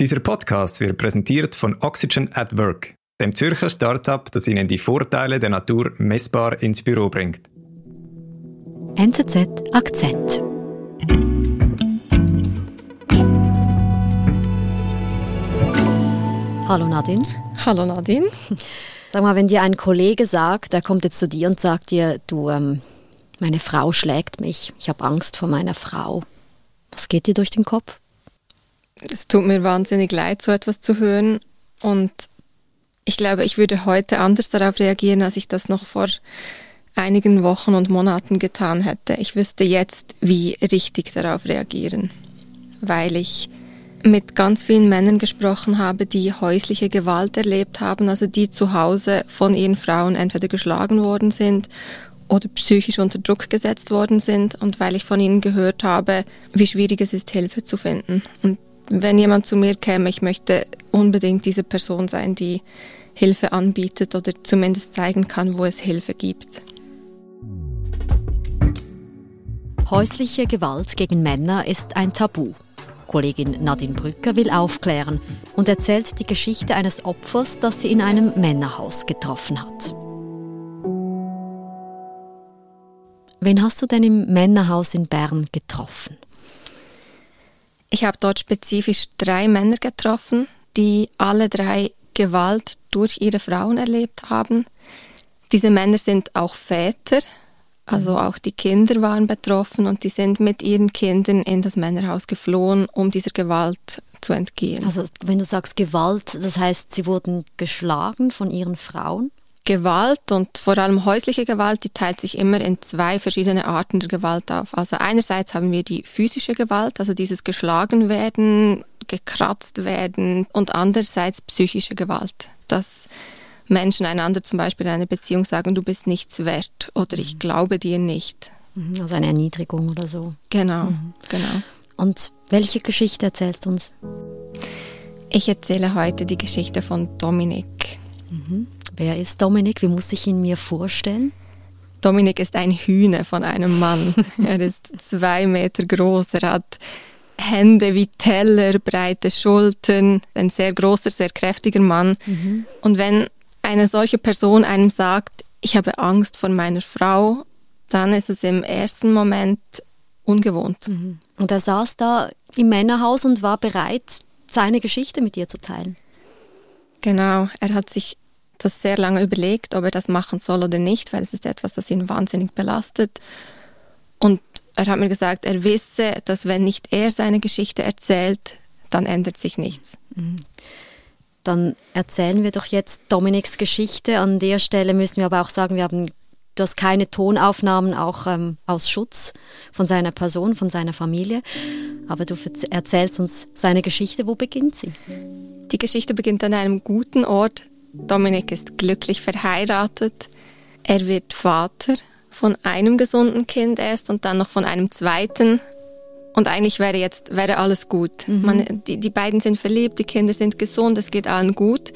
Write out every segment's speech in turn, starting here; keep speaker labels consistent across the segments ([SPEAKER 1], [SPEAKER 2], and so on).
[SPEAKER 1] Dieser Podcast wird präsentiert von Oxygen at Work, dem Zürcher Startup, das Ihnen die Vorteile der Natur messbar ins Büro bringt.
[SPEAKER 2] NZZ Akzent. Hallo Nadine.
[SPEAKER 3] Hallo Nadine.
[SPEAKER 2] Sag mal, wenn dir ein Kollege sagt, er kommt jetzt zu dir und sagt dir, du, ähm, meine Frau schlägt mich, ich habe Angst vor meiner Frau. Was geht dir durch den Kopf?
[SPEAKER 3] Es tut mir wahnsinnig leid, so etwas zu hören. Und ich glaube, ich würde heute anders darauf reagieren, als ich das noch vor einigen Wochen und Monaten getan hätte. Ich wüsste jetzt, wie richtig darauf reagieren, weil ich mit ganz vielen Männern gesprochen habe, die häusliche Gewalt erlebt haben, also die zu Hause von ihren Frauen entweder geschlagen worden sind oder psychisch unter Druck gesetzt worden sind und weil ich von ihnen gehört habe, wie schwierig es ist, Hilfe zu finden. Und wenn jemand zu mir käme, ich möchte unbedingt diese Person sein, die Hilfe anbietet oder zumindest zeigen kann, wo es Hilfe gibt.
[SPEAKER 2] Häusliche Gewalt gegen Männer ist ein Tabu. Kollegin Nadine Brücker will aufklären und erzählt die Geschichte eines Opfers, das sie in einem Männerhaus getroffen hat. Wen hast du denn im Männerhaus in Bern getroffen?
[SPEAKER 3] Ich habe dort spezifisch drei Männer getroffen, die alle drei Gewalt durch ihre Frauen erlebt haben. Diese Männer sind auch Väter, also auch die Kinder waren betroffen und die sind mit ihren Kindern in das Männerhaus geflohen, um dieser Gewalt zu entgehen.
[SPEAKER 2] Also wenn du sagst Gewalt, das heißt, sie wurden geschlagen von ihren Frauen?
[SPEAKER 3] Gewalt und vor allem häusliche Gewalt, die teilt sich immer in zwei verschiedene Arten der Gewalt auf. Also einerseits haben wir die physische Gewalt, also dieses geschlagen werden, gekratzt werden und andererseits psychische Gewalt, dass Menschen einander zum Beispiel in einer Beziehung sagen, du bist nichts wert oder ich glaube dir nicht.
[SPEAKER 2] Mhm, also eine Erniedrigung oder so.
[SPEAKER 3] Genau, mhm. genau.
[SPEAKER 2] Und welche Geschichte erzählst du uns?
[SPEAKER 3] Ich erzähle heute die Geschichte von Dominik.
[SPEAKER 2] Mhm. Wer ist Dominik? Wie muss ich ihn mir vorstellen?
[SPEAKER 3] Dominik ist ein Hühner von einem Mann. er ist zwei Meter groß. Er hat Hände wie Teller, breite Schultern, ein sehr großer, sehr kräftiger Mann. Mhm. Und wenn eine solche Person einem sagt, ich habe Angst vor meiner Frau, dann ist es im ersten Moment ungewohnt. Mhm.
[SPEAKER 2] Und er saß da im Männerhaus und war bereit, seine Geschichte mit dir zu teilen.
[SPEAKER 3] Genau, er hat sich das sehr lange überlegt, ob er das machen soll oder nicht, weil es ist etwas, das ihn wahnsinnig belastet. Und er hat mir gesagt, er wisse, dass wenn nicht er seine Geschichte erzählt, dann ändert sich nichts. Mhm.
[SPEAKER 2] Dann erzählen wir doch jetzt Dominiks Geschichte. An der Stelle müssen wir aber auch sagen, wir haben du hast keine Tonaufnahmen auch ähm, aus Schutz von seiner Person, von seiner Familie. Aber du erzählst uns seine Geschichte. Wo beginnt sie?
[SPEAKER 3] Die Geschichte beginnt an einem guten Ort, Dominik ist glücklich verheiratet. Er wird Vater von einem gesunden Kind erst und dann noch von einem zweiten. Und eigentlich wäre jetzt wäre alles gut. Mhm. Man, die, die beiden sind verliebt, die Kinder sind gesund, es geht allen gut.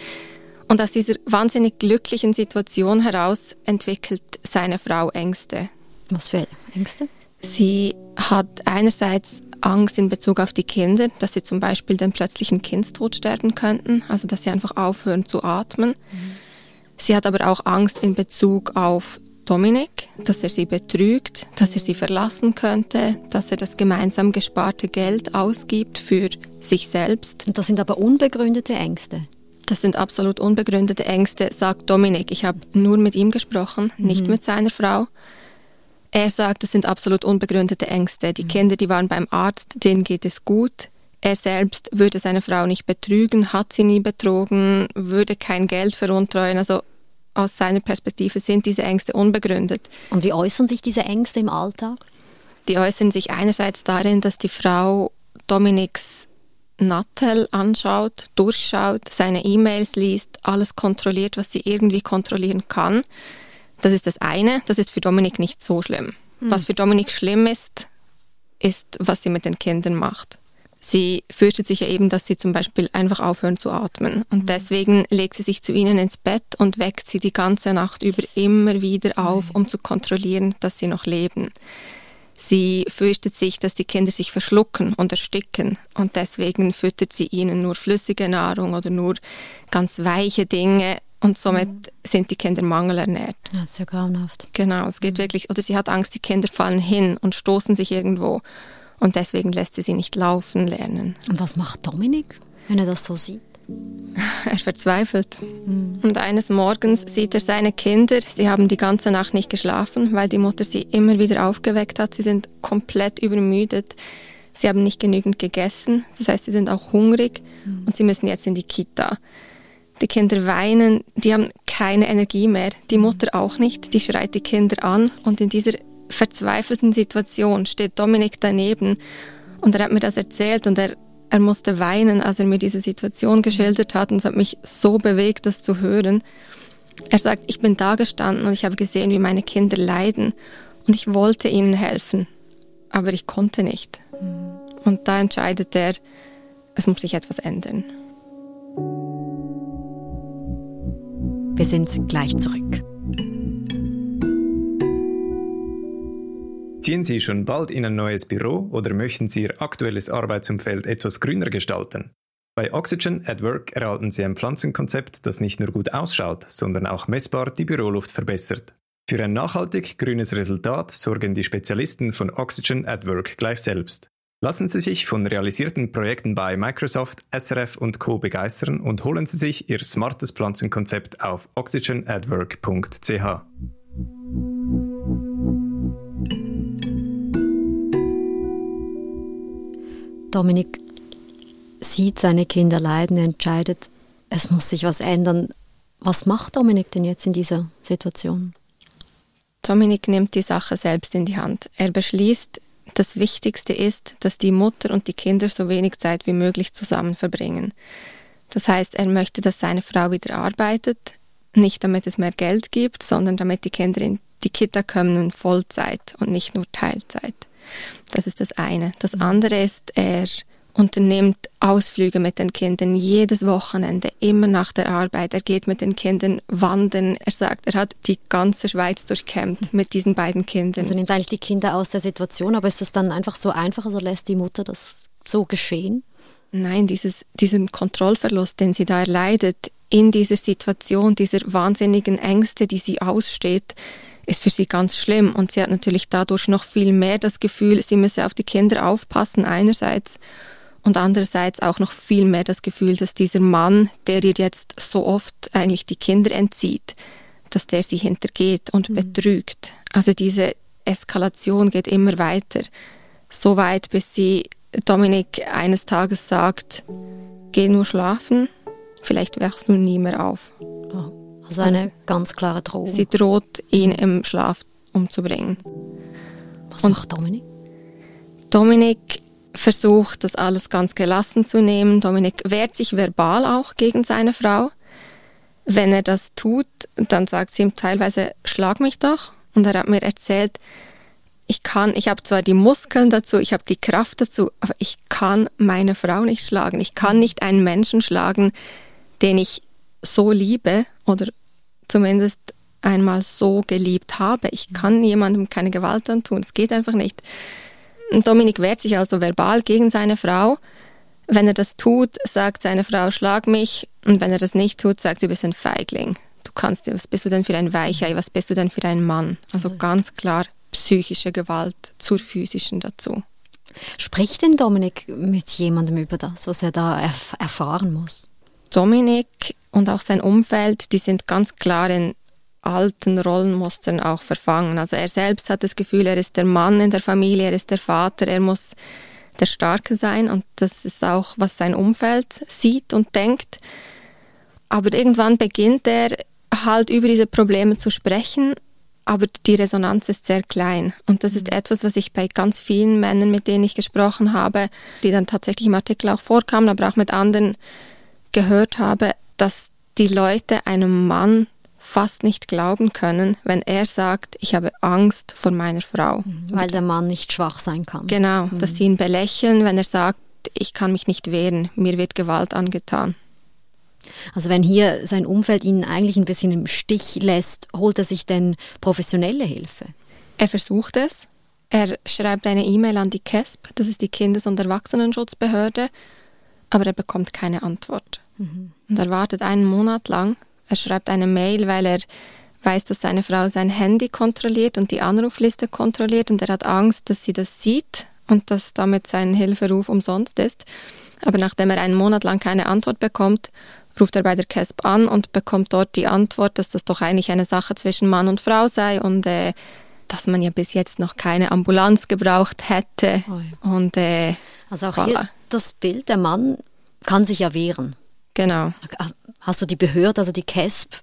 [SPEAKER 3] Und aus dieser wahnsinnig glücklichen Situation heraus entwickelt seine Frau Ängste.
[SPEAKER 2] Was für Ängste?
[SPEAKER 3] Sie hat einerseits Angst in Bezug auf die Kinder, dass sie zum Beispiel den plötzlichen Kindstod sterben könnten, also dass sie einfach aufhören zu atmen. Mhm. Sie hat aber auch Angst in Bezug auf Dominik, dass er sie betrügt, dass er sie verlassen könnte, dass er das gemeinsam gesparte Geld ausgibt für sich selbst.
[SPEAKER 2] Und das sind aber unbegründete Ängste.
[SPEAKER 3] Das sind absolut unbegründete Ängste, sagt Dominik. Ich habe nur mit ihm gesprochen, mhm. nicht mit seiner Frau. Er sagt, es sind absolut unbegründete Ängste. Die mhm. Kinder, die waren beim Arzt, denen geht es gut. Er selbst würde seine Frau nicht betrügen, hat sie nie betrogen, würde kein Geld veruntreuen. Also aus seiner Perspektive sind diese Ängste unbegründet.
[SPEAKER 2] Und wie äußern sich diese Ängste im Alltag?
[SPEAKER 3] Die äußern sich einerseits darin, dass die Frau Dominiks Nattel anschaut, durchschaut, seine E-Mails liest, alles kontrolliert, was sie irgendwie kontrollieren kann. Das ist das eine. Das ist für Dominik nicht so schlimm. Mhm. Was für Dominik schlimm ist, ist, was sie mit den Kindern macht. Sie fürchtet sich ja eben, dass sie zum Beispiel einfach aufhören zu atmen. Und hm. deswegen legt sie sich zu ihnen ins Bett und weckt sie die ganze Nacht über immer wieder auf, um zu kontrollieren, dass sie noch leben. Sie fürchtet sich, dass die Kinder sich verschlucken und ersticken und deswegen füttert sie ihnen nur flüssige Nahrung oder nur ganz weiche Dinge und somit mhm. sind die Kinder mangelernährt.
[SPEAKER 2] Das ist ja grauenhaft.
[SPEAKER 3] Genau, es geht mhm. wirklich, oder sie hat Angst, die Kinder fallen hin und stoßen sich irgendwo und deswegen lässt sie sie nicht laufen lernen.
[SPEAKER 2] Und was macht Dominik, wenn er das so sieht?
[SPEAKER 3] Er verzweifelt. Mhm. Und eines Morgens sieht er seine Kinder. Sie haben die ganze Nacht nicht geschlafen, weil die Mutter sie immer wieder aufgeweckt hat. Sie sind komplett übermüdet. Sie haben nicht genügend gegessen. Das heißt, sie sind auch hungrig mhm. und sie müssen jetzt in die Kita. Die Kinder weinen, die haben keine Energie mehr. Die Mutter auch nicht. Die schreit die Kinder an. Und in dieser verzweifelten Situation steht Dominik daneben und er hat mir das erzählt und er er musste weinen, als er mir diese Situation geschildert hat und es hat mich so bewegt, das zu hören. Er sagt, ich bin da gestanden und ich habe gesehen, wie meine Kinder leiden und ich wollte ihnen helfen, aber ich konnte nicht. Und da entscheidet er, es muss sich etwas ändern.
[SPEAKER 2] Wir sind gleich zurück.
[SPEAKER 1] Ziehen Sie schon bald in ein neues Büro oder möchten Sie Ihr aktuelles Arbeitsumfeld etwas grüner gestalten? Bei Oxygen at Work erhalten Sie ein Pflanzenkonzept, das nicht nur gut ausschaut, sondern auch messbar die Büroluft verbessert. Für ein nachhaltig grünes Resultat sorgen die Spezialisten von Oxygen at Work gleich selbst. Lassen Sie sich von realisierten Projekten bei Microsoft, SRF und Co. begeistern und holen Sie sich Ihr smartes Pflanzenkonzept auf oxygenatwork.ch.
[SPEAKER 2] Dominik sieht seine Kinder leiden, entscheidet, es muss sich was ändern. Was macht Dominik denn jetzt in dieser Situation?
[SPEAKER 3] Dominik nimmt die Sache selbst in die Hand. Er beschließt, das Wichtigste ist, dass die Mutter und die Kinder so wenig Zeit wie möglich zusammen verbringen. Das heißt, er möchte, dass seine Frau wieder arbeitet, nicht damit es mehr Geld gibt, sondern damit die Kinder in die Kita kommen Vollzeit und nicht nur Teilzeit. Das ist das eine. Das andere ist, er unternimmt Ausflüge mit den Kindern jedes Wochenende, immer nach der Arbeit. Er geht mit den Kindern wandern. Er sagt, er hat die ganze Schweiz durchkämmt mit diesen beiden Kindern.
[SPEAKER 2] Also nimmt eigentlich die Kinder aus der Situation, aber ist das dann einfach so einfach, also lässt die Mutter das so geschehen?
[SPEAKER 3] Nein, dieses, diesen Kontrollverlust, den sie da erleidet, in dieser Situation, dieser wahnsinnigen Ängste, die sie aussteht, ist für sie ganz schlimm und sie hat natürlich dadurch noch viel mehr das Gefühl, sie müsse auf die Kinder aufpassen einerseits und andererseits auch noch viel mehr das Gefühl, dass dieser Mann, der ihr jetzt so oft eigentlich die Kinder entzieht, dass der sie hintergeht und mhm. betrügt. Also diese Eskalation geht immer weiter, so weit, bis sie Dominik eines Tages sagt, geh nur schlafen, vielleicht wachst du nie mehr auf.
[SPEAKER 2] Oh. Also eine also, ganz klare Drohung.
[SPEAKER 3] Sie droht, ihn im Schlaf umzubringen.
[SPEAKER 2] Was Und macht Dominik?
[SPEAKER 3] Dominik versucht, das alles ganz gelassen zu nehmen. Dominik wehrt sich verbal auch gegen seine Frau. Wenn er das tut, dann sagt sie ihm teilweise, schlag mich doch. Und er hat mir erzählt, ich kann, ich habe zwar die Muskeln dazu, ich habe die Kraft dazu, aber ich kann meine Frau nicht schlagen. Ich kann nicht einen Menschen schlagen, den ich so liebe oder zumindest einmal so geliebt habe. Ich kann jemandem keine Gewalt antun. Es geht einfach nicht. Dominik wehrt sich also verbal gegen seine Frau. Wenn er das tut, sagt seine Frau, schlag mich. Und wenn er das nicht tut, sagt sie, du bist ein Feigling. Du kannst, was bist du denn für ein Weichei? Was bist du denn für ein Mann? Also, also ganz klar psychische Gewalt zur physischen dazu.
[SPEAKER 2] Spricht denn Dominik mit jemandem über das, was er da erf erfahren muss?
[SPEAKER 3] Dominik und auch sein Umfeld, die sind ganz klar in alten Rollenmustern auch verfangen. Also er selbst hat das Gefühl, er ist der Mann in der Familie, er ist der Vater, er muss der Starke sein und das ist auch, was sein Umfeld sieht und denkt. Aber irgendwann beginnt er halt über diese Probleme zu sprechen, aber die Resonanz ist sehr klein. Und das ist etwas, was ich bei ganz vielen Männern, mit denen ich gesprochen habe, die dann tatsächlich im Artikel auch vorkamen, aber auch mit anderen gehört habe, dass die Leute einem Mann fast nicht glauben können, wenn er sagt, ich habe Angst vor meiner Frau.
[SPEAKER 2] Mhm. Weil der Mann nicht schwach sein kann.
[SPEAKER 3] Genau, mhm. dass sie ihn belächeln, wenn er sagt, ich kann mich nicht wehren, mir wird Gewalt angetan.
[SPEAKER 2] Also wenn hier sein Umfeld ihn eigentlich ein bisschen im Stich lässt, holt er sich denn professionelle Hilfe?
[SPEAKER 3] Er versucht es. Er schreibt eine E-Mail an die KESP, das ist die Kindes- und Erwachsenenschutzbehörde, aber er bekommt keine Antwort. Mhm. Und er wartet einen Monat lang. Er schreibt eine Mail, weil er weiß, dass seine Frau sein Handy kontrolliert und die Anrufliste kontrolliert und er hat Angst, dass sie das sieht und dass damit sein Hilferuf umsonst ist. Aber nachdem er einen Monat lang keine Antwort bekommt, ruft er bei der CASP an und bekommt dort die Antwort, dass das doch eigentlich eine Sache zwischen Mann und Frau sei und äh, dass man ja bis jetzt noch keine Ambulanz gebraucht hätte. Oh ja. Und, äh,
[SPEAKER 2] also auch voilà. hier das Bild, der Mann kann sich ja wehren.
[SPEAKER 3] Genau.
[SPEAKER 2] Hast du die Behörde, also die CASP,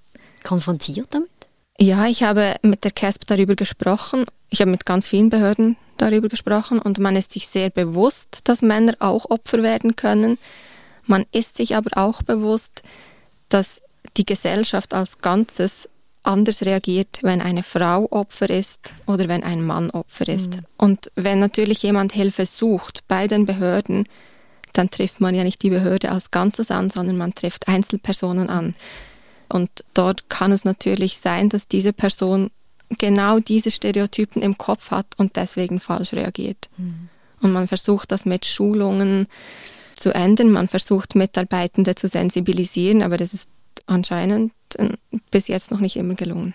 [SPEAKER 2] konfrontiert damit?
[SPEAKER 3] Ja, ich habe mit der CASP darüber gesprochen. Ich habe mit ganz vielen Behörden darüber gesprochen und man ist sich sehr bewusst, dass Männer auch Opfer werden können. Man ist sich aber auch bewusst, dass die Gesellschaft als Ganzes anders reagiert, wenn eine Frau Opfer ist oder wenn ein Mann Opfer ist. Mhm. Und wenn natürlich jemand Hilfe sucht bei den Behörden, dann trifft man ja nicht die Behörde als Ganzes an, sondern man trifft Einzelpersonen an. Und dort kann es natürlich sein, dass diese Person genau diese Stereotypen im Kopf hat und deswegen falsch reagiert. Mhm. Und man versucht das mit Schulungen zu ändern, man versucht Mitarbeitende zu sensibilisieren, aber das ist anscheinend bis jetzt noch nicht immer gelungen.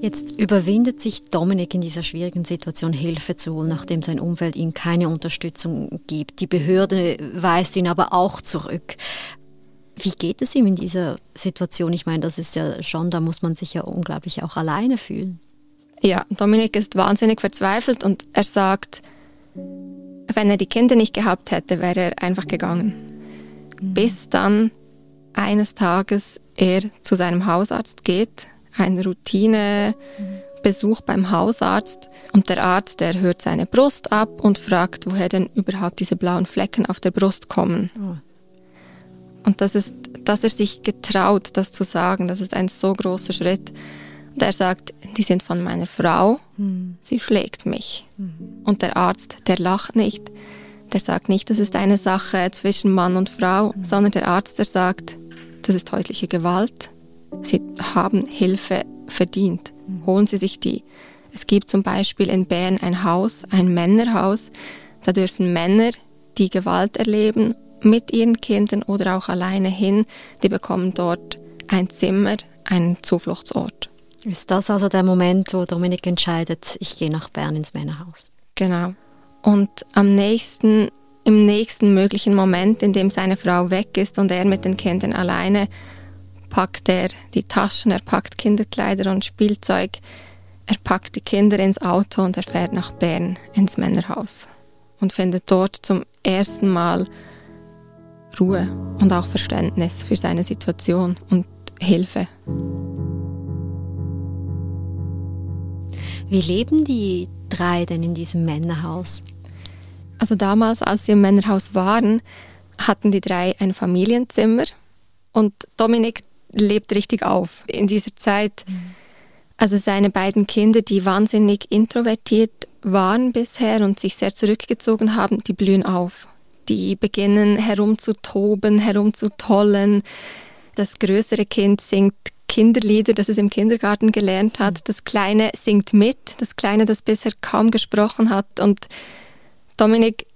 [SPEAKER 2] Jetzt überwindet sich Dominik in dieser schwierigen Situation Hilfe zu holen, nachdem sein Umfeld ihm keine Unterstützung gibt. Die Behörde weist ihn aber auch zurück. Wie geht es ihm in dieser Situation? Ich meine, das ist ja schon, da muss man sich ja unglaublich auch alleine fühlen.
[SPEAKER 3] Ja, Dominik ist wahnsinnig verzweifelt und er sagt, wenn er die Kinder nicht gehabt hätte, wäre er einfach gegangen. Mhm. Bis dann eines Tages er zu seinem Hausarzt geht, ein Routinebesuch beim Hausarzt und der Arzt, der hört seine Brust ab und fragt, woher denn überhaupt diese blauen Flecken auf der Brust kommen. Oh. Und das ist, dass er sich getraut, das zu sagen, das ist ein so großer Schritt. Und er sagt, die sind von meiner Frau, mhm. sie schlägt mich. Mhm. Und der Arzt, der lacht nicht, der sagt nicht, das ist eine Sache zwischen Mann und Frau, mhm. sondern der Arzt, der sagt, das ist häusliche Gewalt. Sie haben Hilfe verdient. Holen Sie sich die. Es gibt zum Beispiel in Bern ein Haus, ein Männerhaus. Da dürfen Männer, die Gewalt erleben, mit ihren Kindern oder auch alleine hin, die bekommen dort ein Zimmer, einen Zufluchtsort.
[SPEAKER 2] Ist das also der Moment, wo Dominik entscheidet, ich gehe nach Bern ins Männerhaus?
[SPEAKER 3] Genau. Und am nächsten im nächsten möglichen Moment, in dem seine Frau weg ist und er mit den Kindern alleine, packt er die Taschen, er packt Kinderkleider und Spielzeug, er packt die Kinder ins Auto und er fährt nach Bern ins Männerhaus und findet dort zum ersten Mal Ruhe und auch Verständnis für seine Situation und Hilfe.
[SPEAKER 2] Wie leben die drei denn in diesem Männerhaus?
[SPEAKER 3] Also damals, als sie im Männerhaus waren, hatten die drei ein Familienzimmer und Dominik lebt richtig auf in dieser Zeit. Also seine beiden Kinder, die wahnsinnig introvertiert waren bisher und sich sehr zurückgezogen haben, die blühen auf. Die beginnen herumzutoben, herumzutollen. Das größere Kind singt Kinderlieder, das es im Kindergarten gelernt hat. Das Kleine singt mit, das Kleine, das bisher kaum gesprochen hat und Dominik,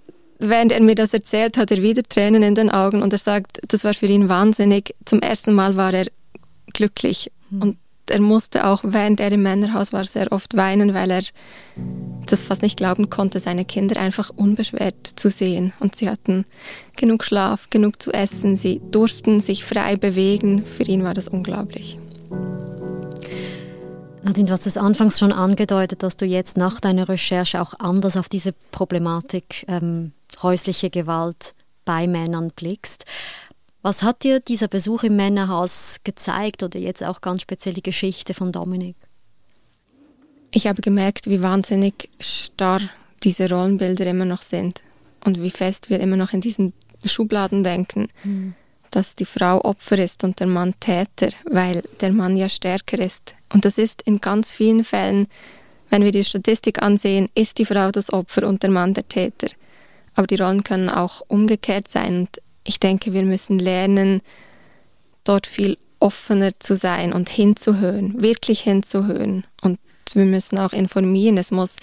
[SPEAKER 3] während er mir das erzählt, hat er wieder Tränen in den Augen und er sagt, das war für ihn wahnsinnig. Zum ersten Mal war er glücklich mhm. und er musste auch, während er im Männerhaus war, sehr oft weinen, weil er das fast nicht glauben konnte, seine Kinder einfach unbeschwert zu sehen. Und sie hatten genug Schlaf, genug zu essen, sie durften sich frei bewegen. Für ihn war das unglaublich.
[SPEAKER 2] Nadine, du hast es anfangs schon angedeutet, dass du jetzt nach deiner Recherche auch anders auf diese Problematik ähm, häusliche Gewalt bei Männern blickst. Was hat dir dieser Besuch im Männerhaus gezeigt oder jetzt auch ganz speziell die Geschichte von Dominik?
[SPEAKER 3] Ich habe gemerkt, wie wahnsinnig starr diese Rollenbilder immer noch sind und wie fest wir immer noch in diesen Schubladen denken. Mhm dass die Frau Opfer ist und der Mann Täter, weil der Mann ja stärker ist. Und das ist in ganz vielen Fällen, wenn wir die Statistik ansehen, ist die Frau das Opfer und der Mann der Täter. Aber die Rollen können auch umgekehrt sein. Und ich denke, wir müssen lernen, dort viel offener zu sein und hinzuhören, wirklich hinzuhören. Und wir müssen auch informieren. Es muss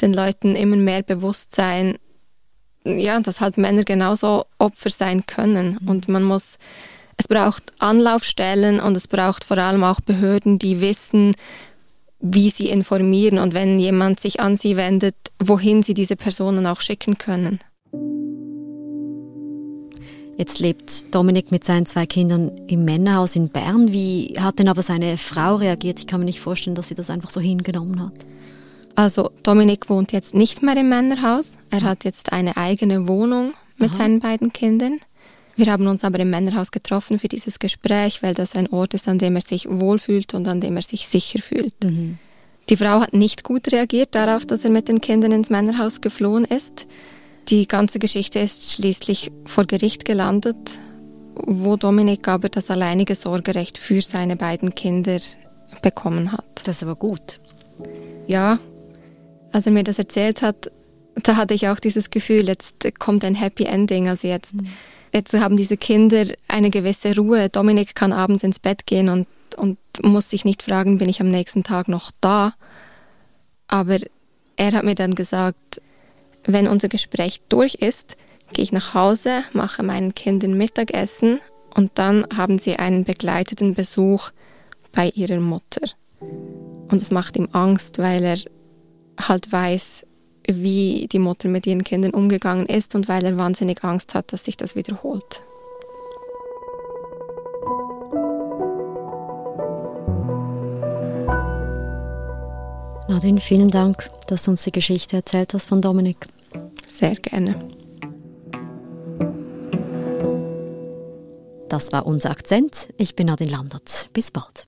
[SPEAKER 3] den Leuten immer mehr bewusst sein, ja, dass halt Männer genauso Opfer sein können. Mhm. Und man muss, es braucht Anlaufstellen und es braucht vor allem auch Behörden, die wissen, wie sie informieren und wenn jemand sich an sie wendet, wohin sie diese Personen auch schicken können.
[SPEAKER 2] Jetzt lebt Dominik mit seinen zwei Kindern im Männerhaus in Bern. Wie hat denn aber seine Frau reagiert? Ich kann mir nicht vorstellen, dass sie das einfach so hingenommen hat.
[SPEAKER 3] Also Dominik wohnt jetzt nicht mehr im Männerhaus. Er hat jetzt eine eigene Wohnung mit Aha. seinen beiden Kindern. Wir haben uns aber im Männerhaus getroffen für dieses Gespräch, weil das ein Ort ist, an dem er sich wohlfühlt und an dem er sich sicher fühlt. Mhm. Die Frau hat nicht gut reagiert darauf, dass er mit den Kindern ins Männerhaus geflohen ist. Die ganze Geschichte ist schließlich vor Gericht gelandet, wo Dominik aber das alleinige Sorgerecht für seine beiden Kinder bekommen hat.
[SPEAKER 2] Das ist aber gut.
[SPEAKER 3] Ja, als er mir das erzählt hat, da hatte ich auch dieses Gefühl, jetzt kommt ein Happy Ending. Also jetzt mhm. Jetzt haben diese Kinder eine gewisse Ruhe. Dominik kann abends ins Bett gehen und, und muss sich nicht fragen, bin ich am nächsten Tag noch da. Aber er hat mir dann gesagt, wenn unser Gespräch durch ist, gehe ich nach Hause, mache meinen Kindern Mittagessen und dann haben sie einen begleiteten Besuch bei ihrer Mutter. Und es macht ihm Angst, weil er halt weiß, wie die Mutter mit ihren Kindern umgegangen ist und weil er wahnsinnig Angst hat, dass sich das wiederholt.
[SPEAKER 2] Nadine, vielen Dank, dass du uns die Geschichte erzählt hast von Dominik.
[SPEAKER 3] Sehr gerne.
[SPEAKER 2] Das war unser Akzent. Ich bin Nadine Landert. Bis bald.